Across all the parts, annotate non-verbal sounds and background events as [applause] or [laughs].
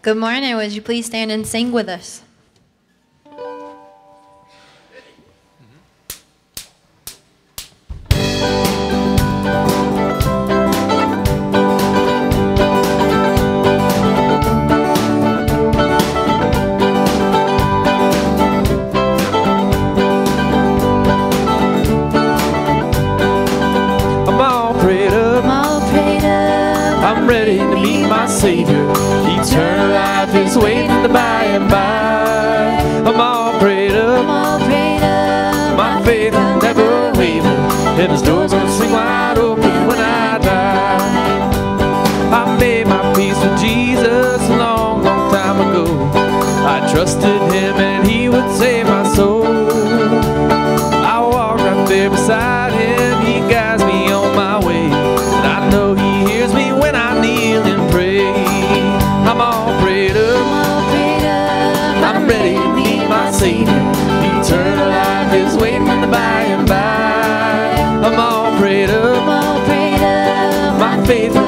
Good morning. Would you please stand and sing with us? faith.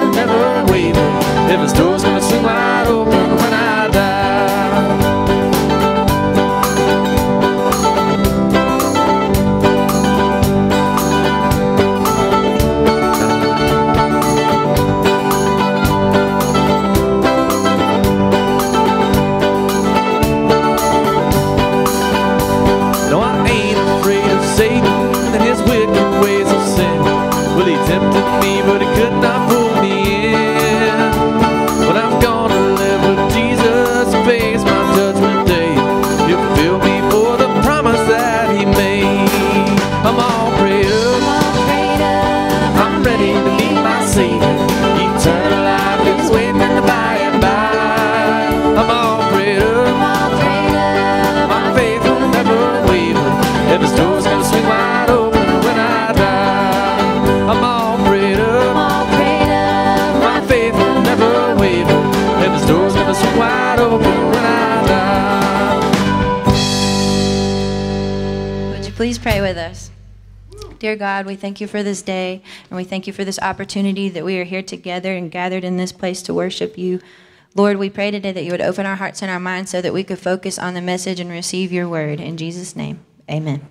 thank you for this day, and we thank you for this opportunity that we are here together and gathered in this place to worship you. Lord, we pray today that you would open our hearts and our minds so that we could focus on the message and receive your word. In Jesus' name, amen.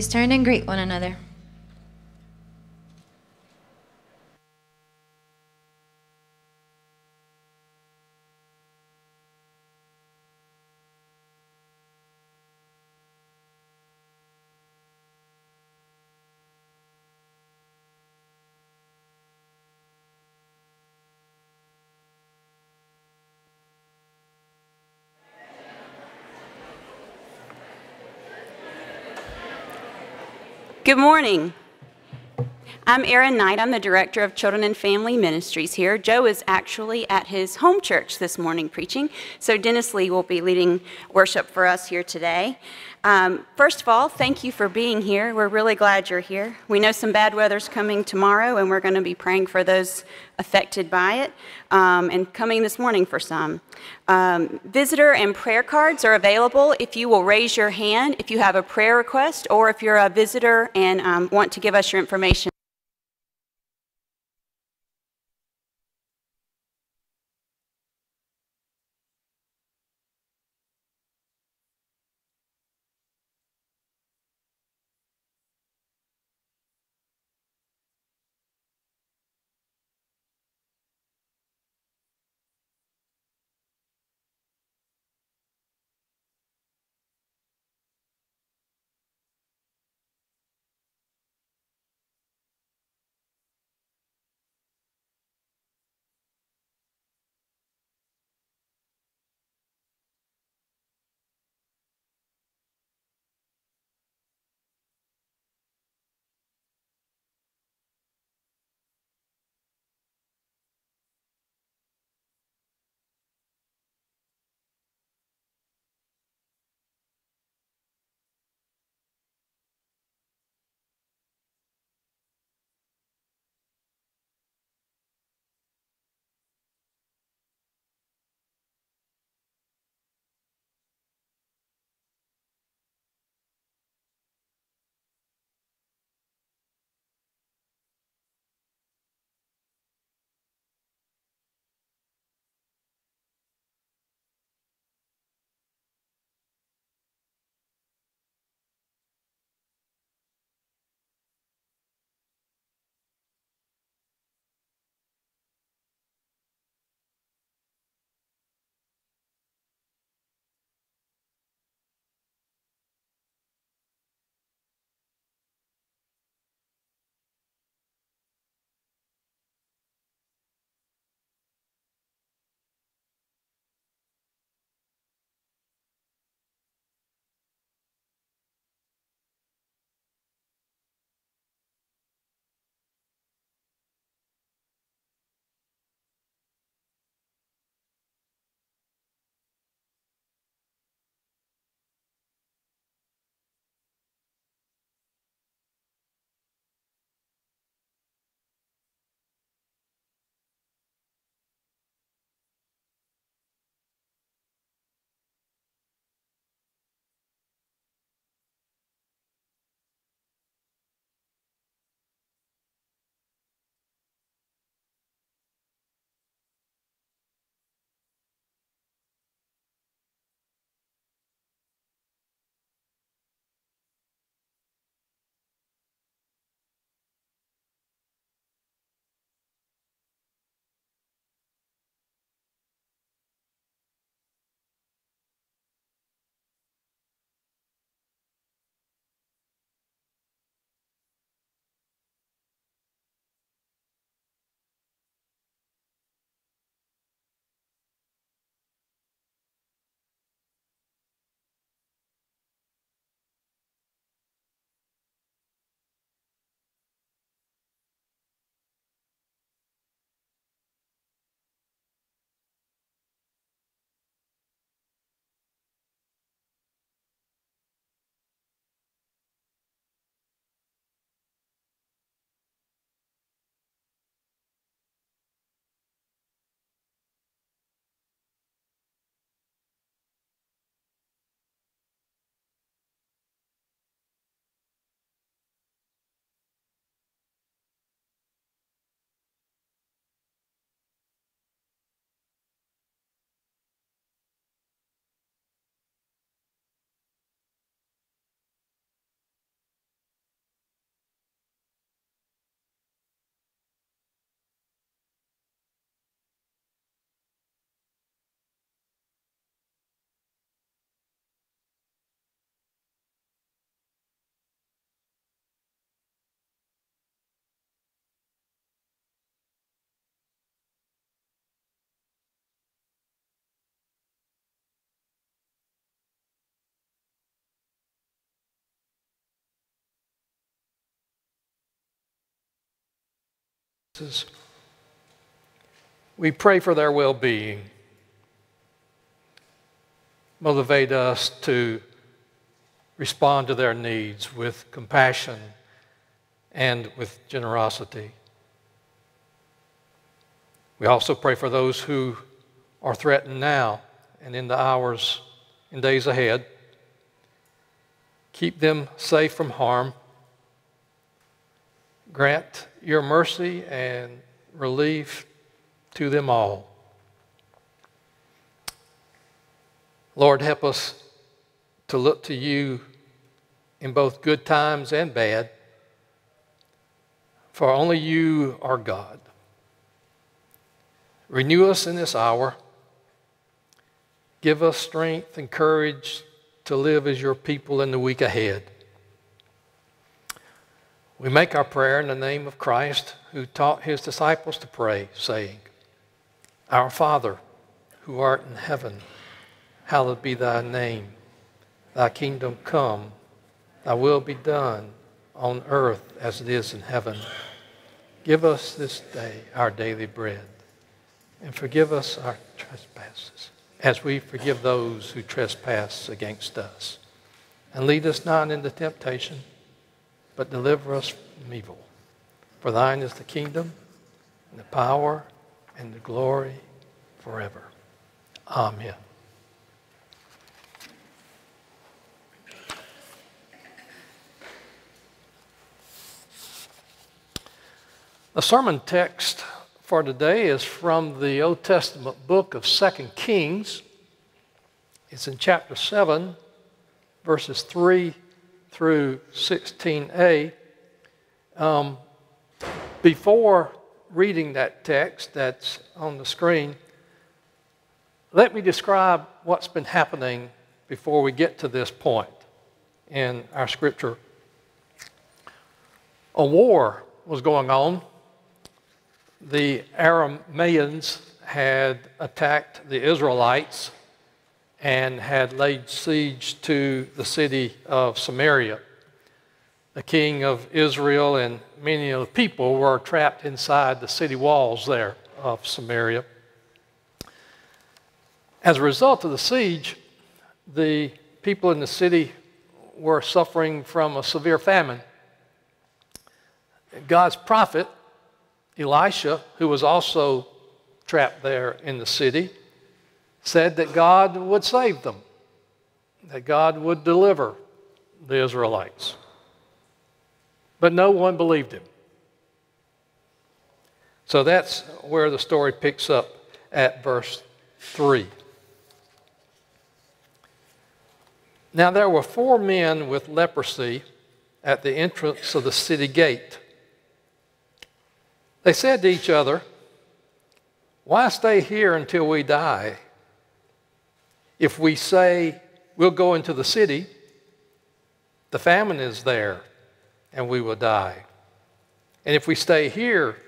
Please turn and greet one another. Good morning. I'm Erin Knight. I'm the Director of Children and Family Ministries here. Joe is actually at his home church this morning preaching, so Dennis Lee will be leading worship for us here today. Um, first of all, thank you for being here. We're really glad you're here. We know some bad weather's coming tomorrow, and we're going to be praying for those affected by it, um, and coming this morning for some. Um, visitor and prayer cards are available if you will raise your hand if you have a prayer request or if you're a visitor and um, want to give us your information. Circumstances. We pray for their well being. Motivate us to respond to their needs with compassion and with generosity. We also pray for those who are threatened now and in the hours and days ahead. Keep them safe from harm. Grant your mercy and relief to them all. Lord, help us to look to you in both good times and bad, for only you are God. Renew us in this hour. Give us strength and courage to live as your people in the week ahead. We make our prayer in the name of Christ, who taught his disciples to pray, saying, Our Father, who art in heaven, hallowed be thy name. Thy kingdom come, thy will be done on earth as it is in heaven. Give us this day our daily bread and forgive us our trespasses as we forgive those who trespass against us. And lead us not into temptation, but deliver us from evil. For thine is the kingdom, and the power, and the glory forever. Amen. The sermon text for today is from the Old Testament book of Second Kings. It's in chapter 7, verses 3 through 16a. Um, before reading that text that's on the screen, let me describe what's been happening before we get to this point in our scripture. A war was going on the Arameans had attacked the Israelites and had laid siege to the city of Samaria. The king of Israel and many of the people were trapped inside the city walls there of Samaria. As a result of the siege, the people in the city were suffering from a severe famine. God's prophet Elisha, who was also trapped there in the city, said that God would save them, that God would deliver the Israelites. But no one believed him. So that's where the story picks up at verse 3. Now there were four men with leprosy at the entrance of the city gate. They said to each other, Why stay here until we die? If we say we'll go into the city, the famine is there and we will die. And if we stay here,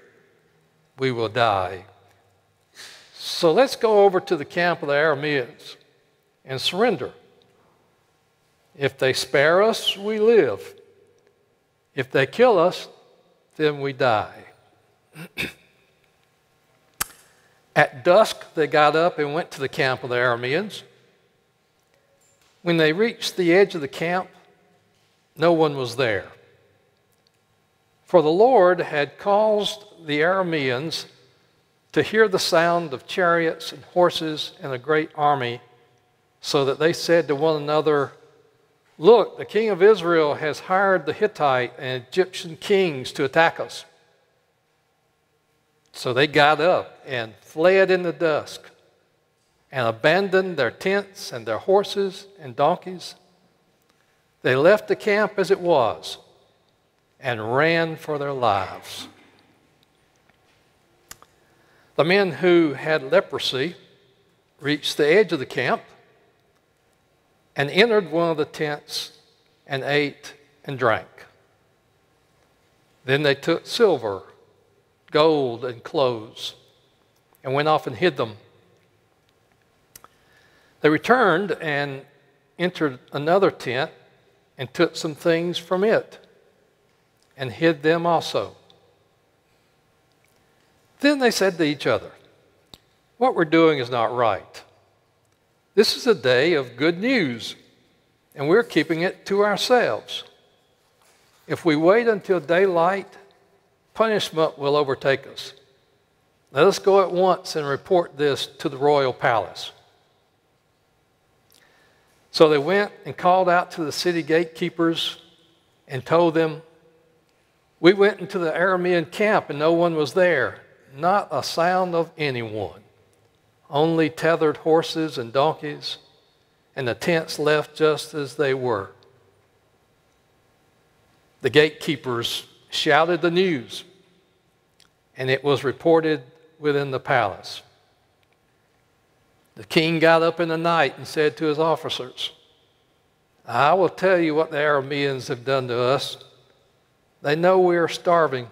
we will die. So let's go over to the camp of the Arameans and surrender. If they spare us, we live. If they kill us, then we die. [clears throat] At dusk, they got up and went to the camp of the Arameans. When they reached the edge of the camp, no one was there. For the Lord had caused the Arameans to hear the sound of chariots and horses and a great army, so that they said to one another, Look, the king of Israel has hired the Hittite and Egyptian kings to attack us. So they got up and fled in the dusk and abandoned their tents and their horses and donkeys. They left the camp as it was and ran for their lives. The men who had leprosy reached the edge of the camp and entered one of the tents and ate and drank. Then they took silver gold and clothes and went off and hid them. They returned and entered another tent and took some things from it and hid them also. Then they said to each other, What we're doing is not right. This is a day of good news, and we're keeping it to ourselves. If we wait until daylight, punishment will overtake us. Let us go at once and report this to the royal palace. So they went and called out to the city gatekeepers and told them, We went into the Aramean camp and no one was there, not a sound of anyone, only tethered horses and donkeys, and the tents left just as they were. The gatekeepers shouted the news, and it was reported within the palace. The king got up in the night and said to his officers, I will tell you what the Arameans have done to us. They know we are starving,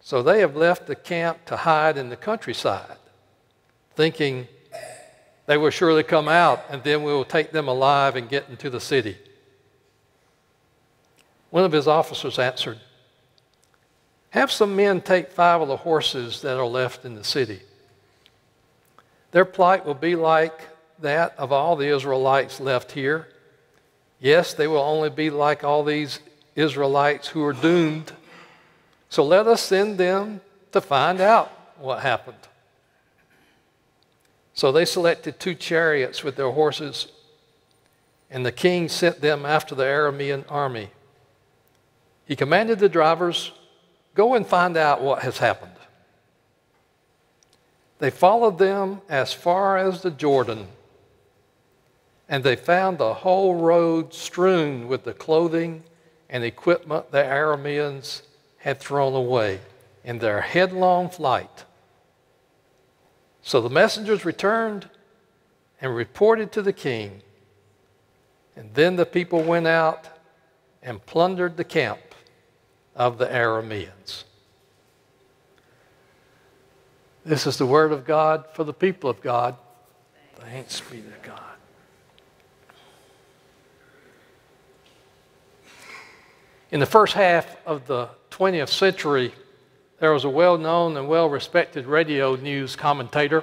so they have left the camp to hide in the countryside, thinking they will surely come out and then we will take them alive and get into the city. One of his officers answered, Have some men take five of the horses that are left in the city their plight will be like that of all the Israelites left here. Yes, they will only be like all these Israelites who are doomed. So let us send them to find out what happened. So they selected two chariots with their horses, and the king sent them after the Aramean army. He commanded the drivers, Go and find out what has happened. They followed them as far as the Jordan, and they found the whole road strewn with the clothing and equipment the Arameans had thrown away in their headlong flight. So the messengers returned and reported to the king. And then the people went out and plundered the camp of the Arameans. This is the word of God for the people of God. Thanks be to God. In the first half of the 20th century, there was a well known and well respected radio news commentator.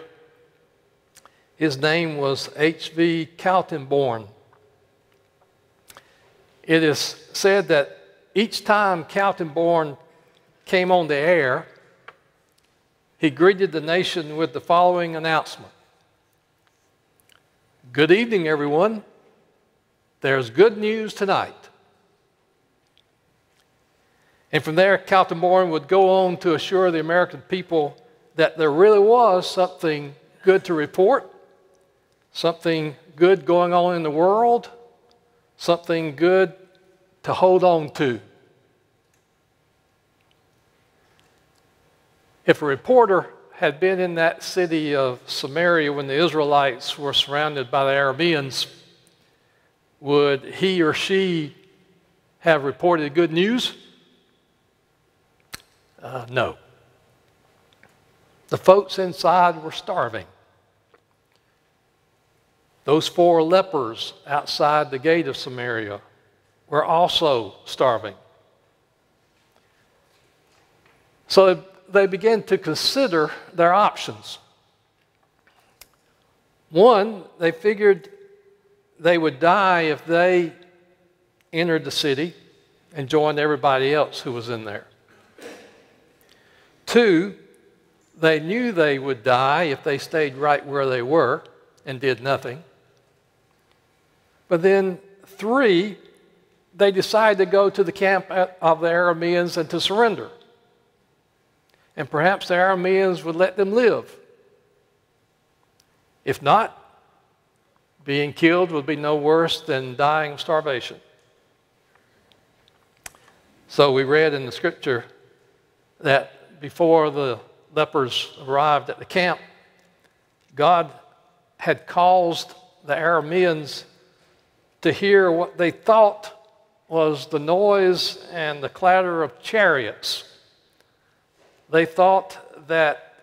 His name was H.V. Kaltenborn. It is said that each time Kaltenborn came on the air, he greeted the nation with the following announcement Good evening, everyone. There's good news tonight. And from there, Kaltenborn would go on to assure the American people that there really was something good to report, something good going on in the world, something good to hold on to. If a reporter had been in that city of Samaria when the Israelites were surrounded by the Arameans, would he or she have reported good news? Uh, no. The folks inside were starving. Those four lepers outside the gate of Samaria were also starving. So they began to consider their options. One, they figured they would die if they entered the city and joined everybody else who was in there. Two, they knew they would die if they stayed right where they were and did nothing. But then, three, they decided to go to the camp of the Arameans and to surrender and perhaps the Arameans would let them live. If not, being killed would be no worse than dying of starvation. So we read in the scripture that before the lepers arrived at the camp, God had caused the Arameans to hear what they thought was the noise and the clatter of chariots they thought that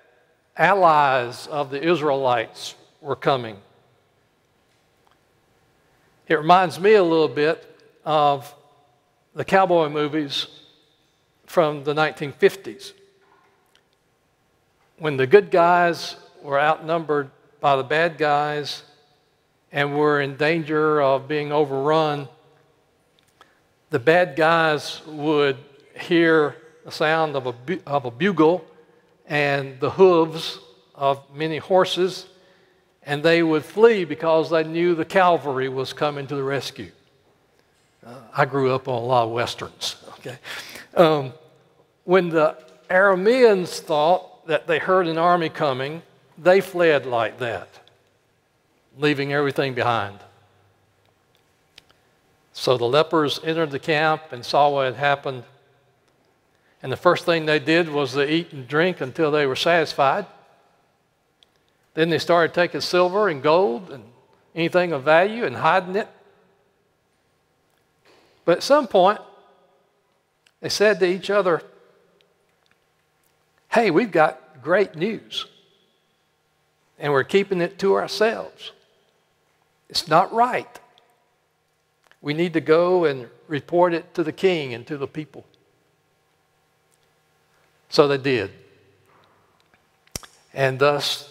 allies of the Israelites were coming. It reminds me a little bit of the cowboy movies from the 1950s. when the good guys were outnumbered by the bad guys and were in danger of being overrun, the bad guys would hear the sound of a, bu- of a bugle and the hooves of many horses, and they would flee because they knew the cavalry was coming to the rescue. Uh, I grew up on a lot of westerns. [laughs] Okay, um, when the Arameans thought that they heard an army coming, they fled like that, leaving everything behind. So the lepers entered the camp and saw what had happened. And the first thing they did was to eat and drink until they were satisfied. Then they started taking silver and gold and anything of value and hiding it. But at some point, they said to each other, Hey, we've got great news, and we're keeping it to ourselves. It's not right. We need to go and report it to the king and to the people. So they did. And thus,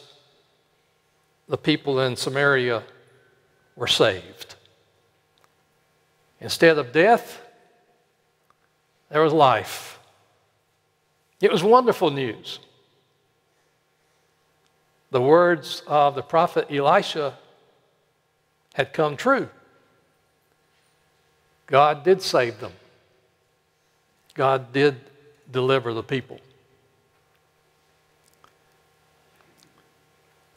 the people in Samaria were saved. Instead of death, there was life. It was wonderful news. The words of the prophet Elisha had come true. God did save them. God did deliver the people.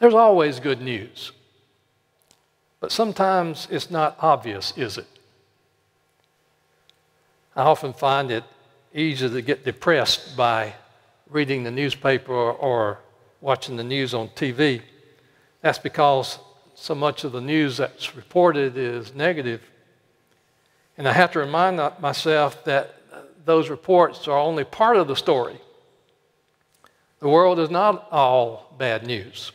There's always good news. But sometimes it's not obvious, is it? I often find it easy to get depressed by reading the newspaper or, watching the news on TV. That's because so much of the news that's reported is negative. And I have to remind myself that those reports are only part of the story. The world is not all bad news,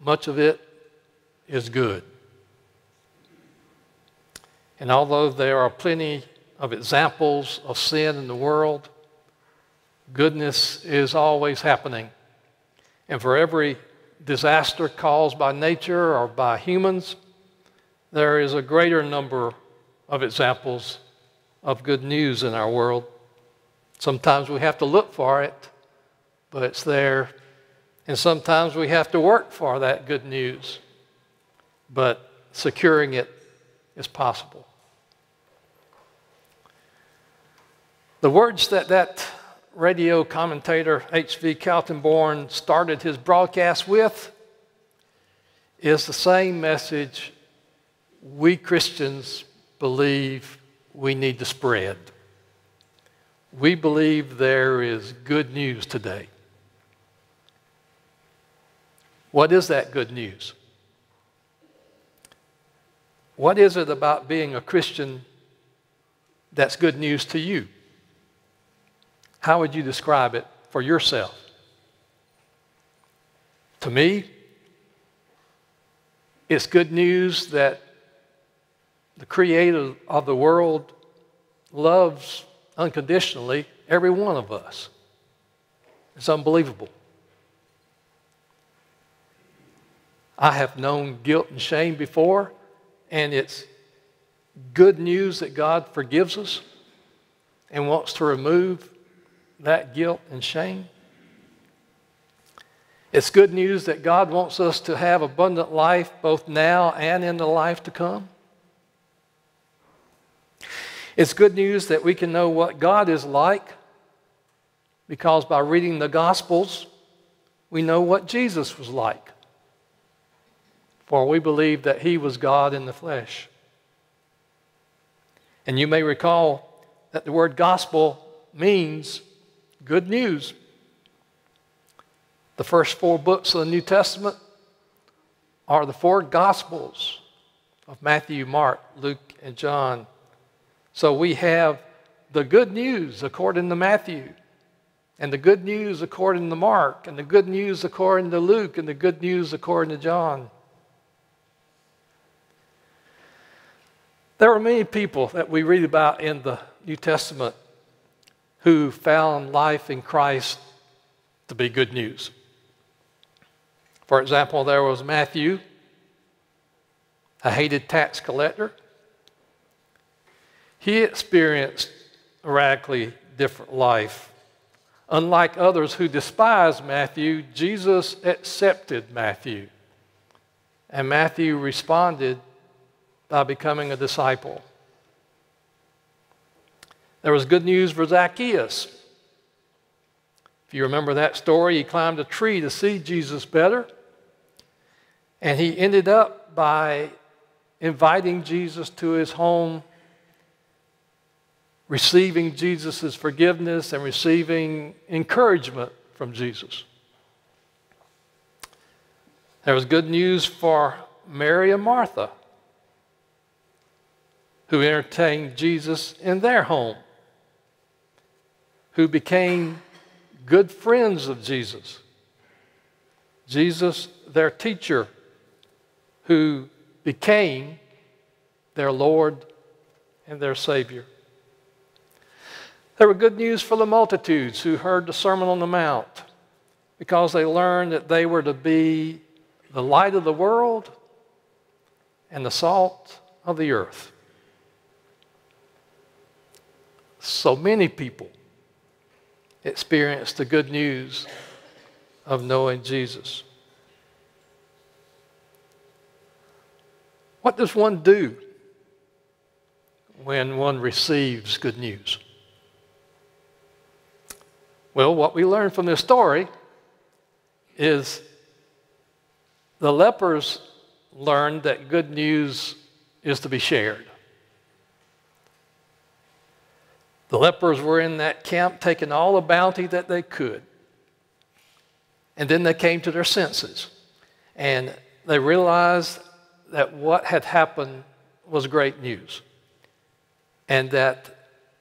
much of it is good. And although there are plenty of examples of sin in the world, goodness is always happening. And for every disaster caused by nature or by humans, there is a greater number of examples of good news in our world. Sometimes we have to look for it, but it's there. And sometimes we have to work for that good news, but securing it is possible. The words that that radio commentator H.V. Kaltenborn started his broadcast with is the same message we Christians believe we need to spread. We believe there is good news today. What is that good news? What is it about being a Christian that's good news to you? How would you describe it for yourself? To me, it's good news that the creator of the world loves unconditionally every one of us. It's unbelievable. I have known guilt and shame before, and it's good news that God forgives us and wants to remove that guilt and shame. It's good news that God wants us to have abundant life both now and in the life to come. It's good news that we can know what God is like because by reading the Gospels, we know what Jesus was like. For we believe that he was God in the flesh. And you may recall that the word gospel means good news. The first four books of the New Testament are the four Gospels of Matthew, Mark, Luke, and John. So we have the good news according to Matthew, and the good news according to Mark, and the good news according to Luke, and the good news according to John. There are many people that we read about in the New Testament who found life in Christ to be good news. For example, there was Matthew, a hated tax collector. He experienced a radically different life. Unlike others who despised Matthew, Jesus accepted Matthew. And Matthew responded by becoming a disciple. There was good news for Zacchaeus. If you remember that story, he climbed a tree to see Jesus better. And he ended up by inviting Jesus to his home, receiving Jesus' forgiveness, and receiving encouragement from Jesus. There was good news for Mary and Martha, who entertained Jesus in their home, who became good friends of Jesus. Jesus, their teacher, who became their Lord and their Savior. There were good news for the multitudes who heard the Sermon on the Mount because they learned that they were to be the light of the world and the salt of the earth. So many people experience the good news of knowing Jesus. What does one do when one receives good news? Well, what we learn from this story is the lepers learned that good news is to be shared. The lepers were in that camp taking all the bounty that they could. And then they came to their senses and they realized that what had happened was great news and that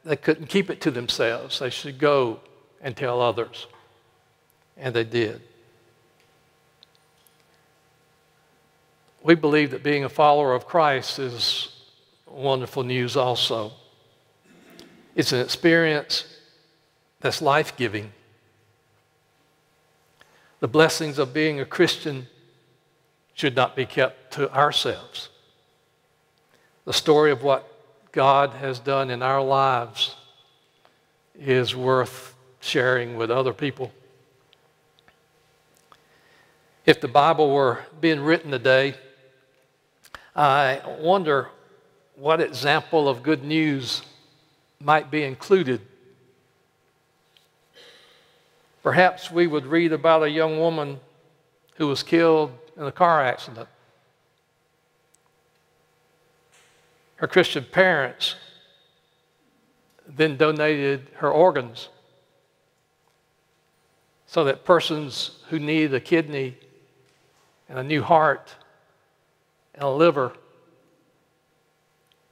they couldn't keep it to themselves. They should go and tell others. And they did. We believe that being a follower of Christ is wonderful news also. It's an experience that's life giving. The blessings of being a Christian should not be kept to ourselves. The story of what God has done in our lives is worth sharing with other people. If the Bible were being written today, I wonder what example of good news might be included. Perhaps we would read about a young woman who was killed in a car accident. Her Christian parents then donated her organs so that persons who need a kidney and a new heart and a liver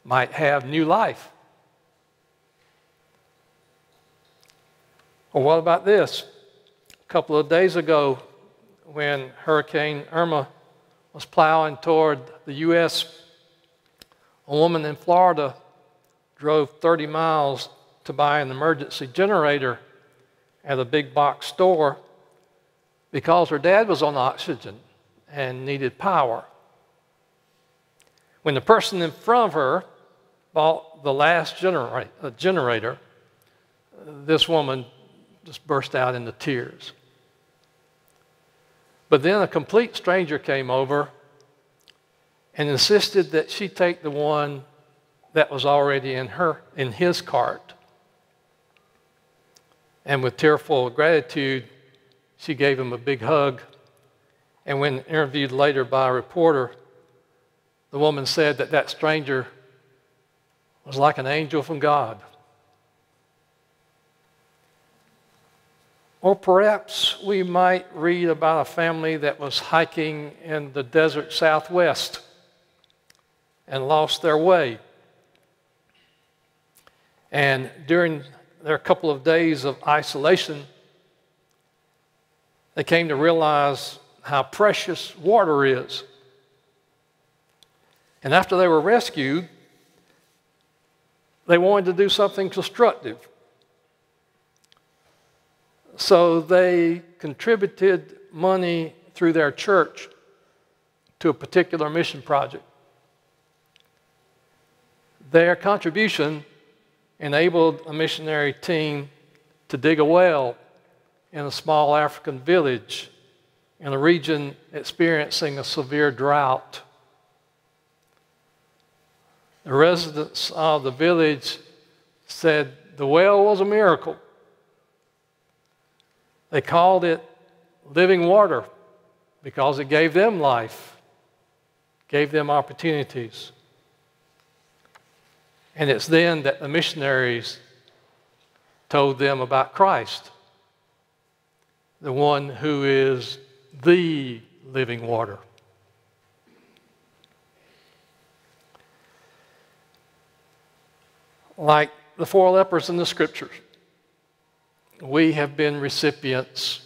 might have new life. Or what about this? A couple of days ago, when Hurricane Irma was plowing toward the U.S., a woman in Florida drove 30 miles to buy an emergency generator at a big box store because her dad was on oxygen and needed power. When the person in front of her bought the last genera- uh, generator, this woman just burst out into tears. But then a complete stranger came over and insisted that she take the one that was already in her in his cart. And with tearful gratitude, she gave him a big hug. And when interviewed later by a reporter, the woman said that that stranger was like an angel from God. Or perhaps we might read about a family that was hiking in the desert southwest and lost their way. And during their couple of days of isolation, they came to realize how precious water is. And after they were rescued, they wanted to do something constructive. So they contributed money through their church to a particular mission project. Their contribution enabled a missionary team to dig a well in a small African village in a region experiencing a severe drought. The residents of the village said the well was a miracle. They called it living water because it gave them life, gave them opportunities. And it's then that the missionaries told them about Christ, the one who is the living water. Like the four lepers in the scriptures, we have been recipients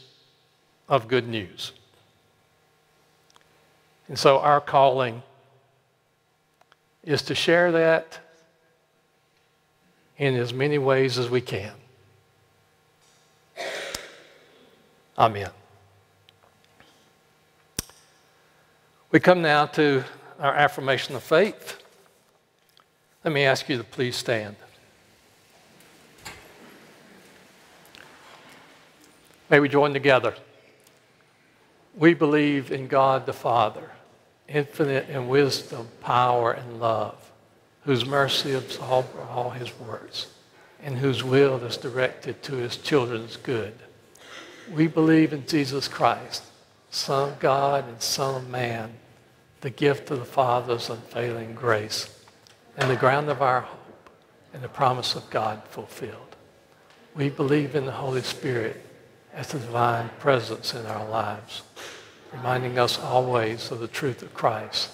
of good news. And so our calling is to share that in as many ways as we can. Amen. We come now to our affirmation of faith. Let me ask you to please stand. May we join together. We believe in God the Father, infinite in wisdom, power, and love, whose mercy absolves all his works, and whose will is directed to his children's good. We believe in Jesus Christ, Son of God and Son of Man, the gift of the Father's unfailing grace, and the ground of our hope, and the promise of God fulfilled. We believe in the Holy Spirit as the divine presence in our lives, reminding us always of the truth of Christ,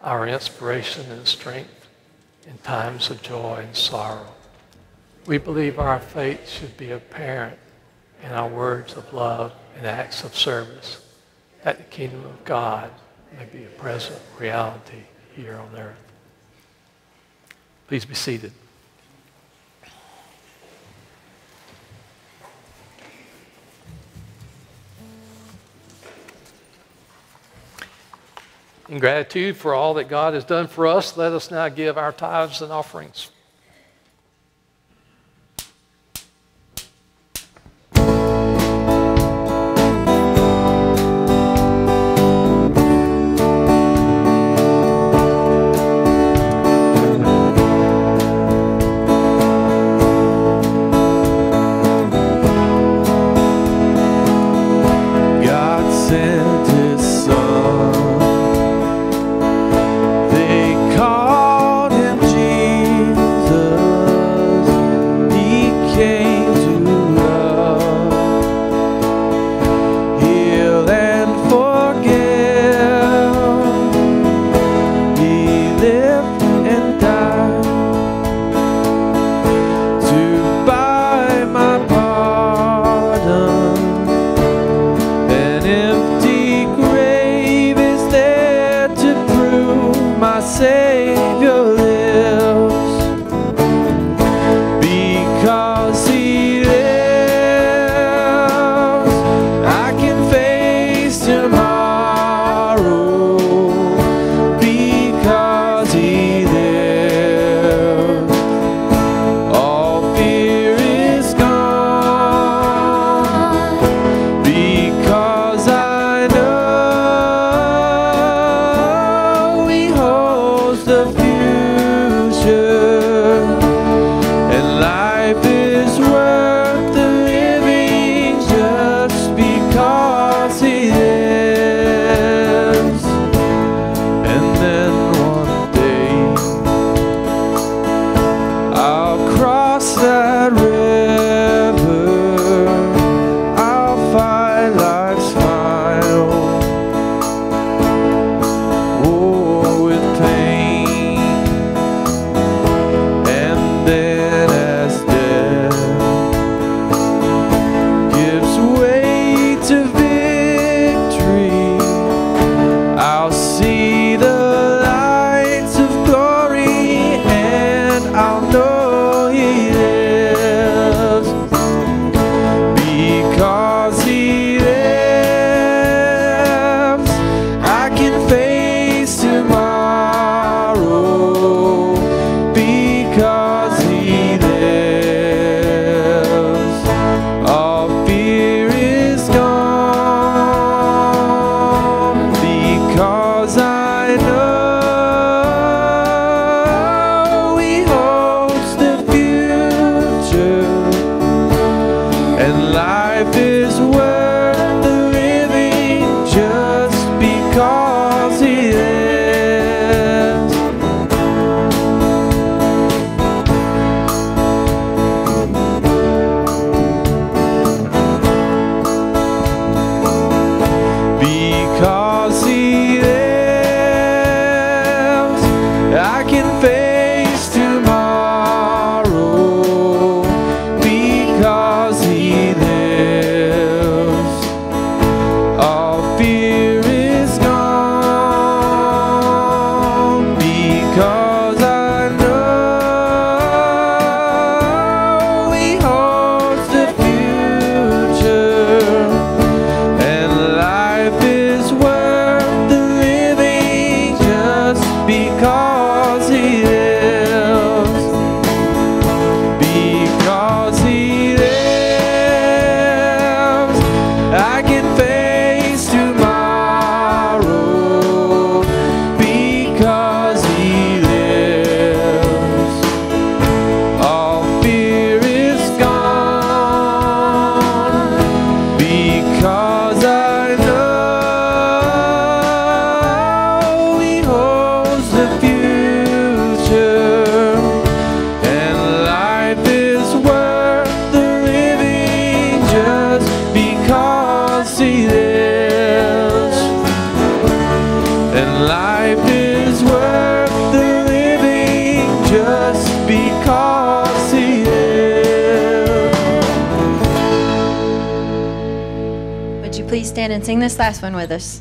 our inspiration and strength in times of joy and sorrow. We believe our faith should be apparent in our words of love and acts of service, that the kingdom of God may be a present reality here on earth. Please be seated. In gratitude for all that God has done for us, let us now give our tithes and offerings. casa. Life is worth the living just because He is. Would you please stand and sing this last one with us?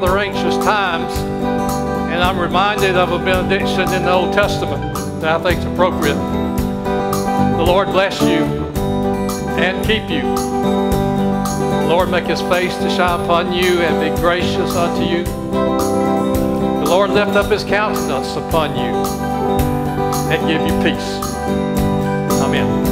rather anxious times, and I'm reminded of a benediction in the Old Testament that I think is appropriate. The Lord bless you and keep you. The Lord make his face to shine upon you and be gracious unto you. The Lord lift up his countenance upon you and give you peace. Amen.